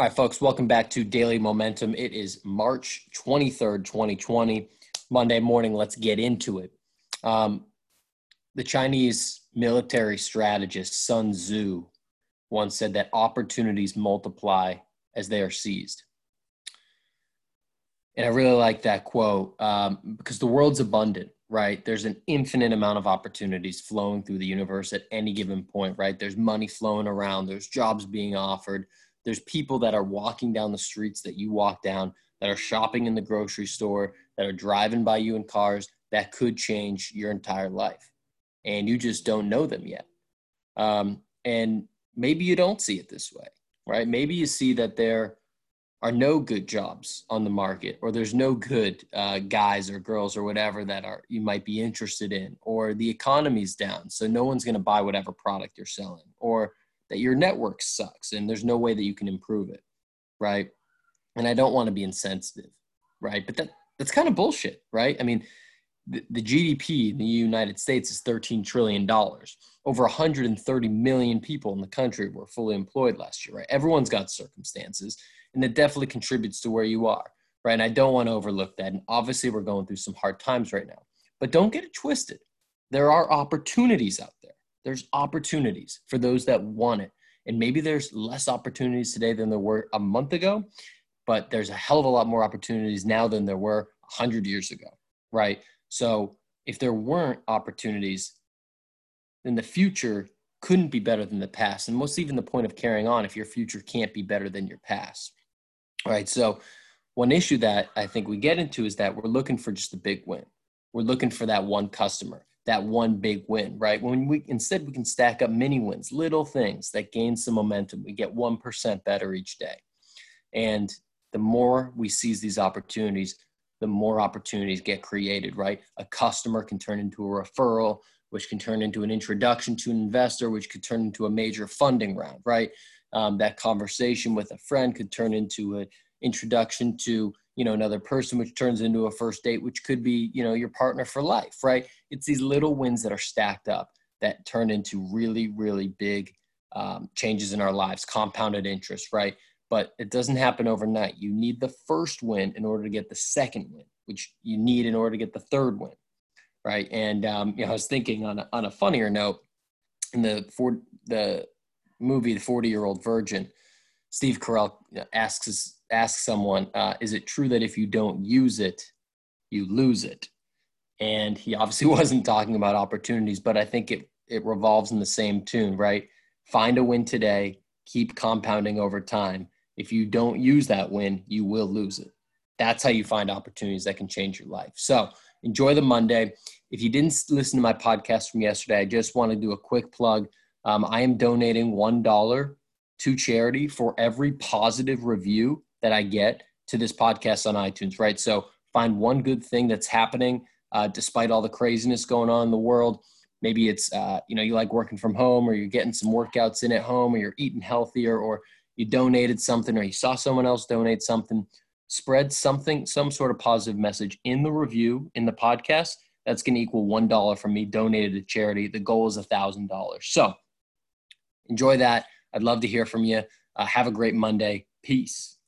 All right, folks, welcome back to Daily Momentum. It is March 23rd, 2020, Monday morning. Let's get into it. Um, the Chinese military strategist Sun Tzu once said that opportunities multiply as they are seized. And I really like that quote um, because the world's abundant, right? There's an infinite amount of opportunities flowing through the universe at any given point, right? There's money flowing around, there's jobs being offered there's people that are walking down the streets that you walk down, that are shopping in the grocery store, that are driving by you in cars that could change your entire life. And you just don't know them yet. Um, and maybe you don't see it this way, right? Maybe you see that there are no good jobs on the market, or there's no good uh, guys or girls or whatever that are you might be interested in, or the economy's down, so no one's going to buy whatever product you're selling, or that your network sucks and there's no way that you can improve it, right? And I don't want to be insensitive, right? But that that's kind of bullshit, right? I mean, the, the GDP in the United States is 13 trillion dollars. Over 130 million people in the country were fully employed last year, right? Everyone's got circumstances, and it definitely contributes to where you are, right? And I don't want to overlook that. And obviously, we're going through some hard times right now, but don't get it twisted. There are opportunities out there there's opportunities for those that want it. And maybe there's less opportunities today than there were a month ago, but there's a hell of a lot more opportunities now than there were 100 years ago, right? So if there weren't opportunities, then the future couldn't be better than the past. And what's even the point of carrying on if your future can't be better than your past? All right. So, one issue that I think we get into is that we're looking for just a big win. We're looking for that one customer that one big win, right? When we instead we can stack up mini wins, little things that gain some momentum. We get 1% better each day. And the more we seize these opportunities, the more opportunities get created, right? A customer can turn into a referral, which can turn into an introduction to an investor, which could turn into a major funding round, right? Um, that conversation with a friend could turn into an introduction to you know another person which turns into a first date which could be you know your partner for life right? It's these little wins that are stacked up that turn into really really big um, changes in our lives compounded interest right? But it doesn't happen overnight. You need the first win in order to get the second win which you need in order to get the third win right? And um, you know i was thinking on a, on a funnier note in the for the movie the 40 year old virgin steve carell asks his ask someone, uh, is it true that if you don't use it, you lose it? And he obviously wasn't talking about opportunities, but I think it, it revolves in the same tune, right? Find a win today, keep compounding over time. If you don't use that win, you will lose it. That's how you find opportunities that can change your life. So enjoy the Monday. If you didn't listen to my podcast from yesterday, I just want to do a quick plug. Um, I am donating $1 to charity for every positive review that I get to this podcast on iTunes, right? So find one good thing that's happening uh, despite all the craziness going on in the world. Maybe it's, uh, you know, you like working from home or you're getting some workouts in at home or you're eating healthier or you donated something or you saw someone else donate something. Spread something, some sort of positive message in the review, in the podcast. That's going to equal $1 from me donated to charity. The goal is $1,000. So enjoy that. I'd love to hear from you. Uh, have a great Monday. Peace.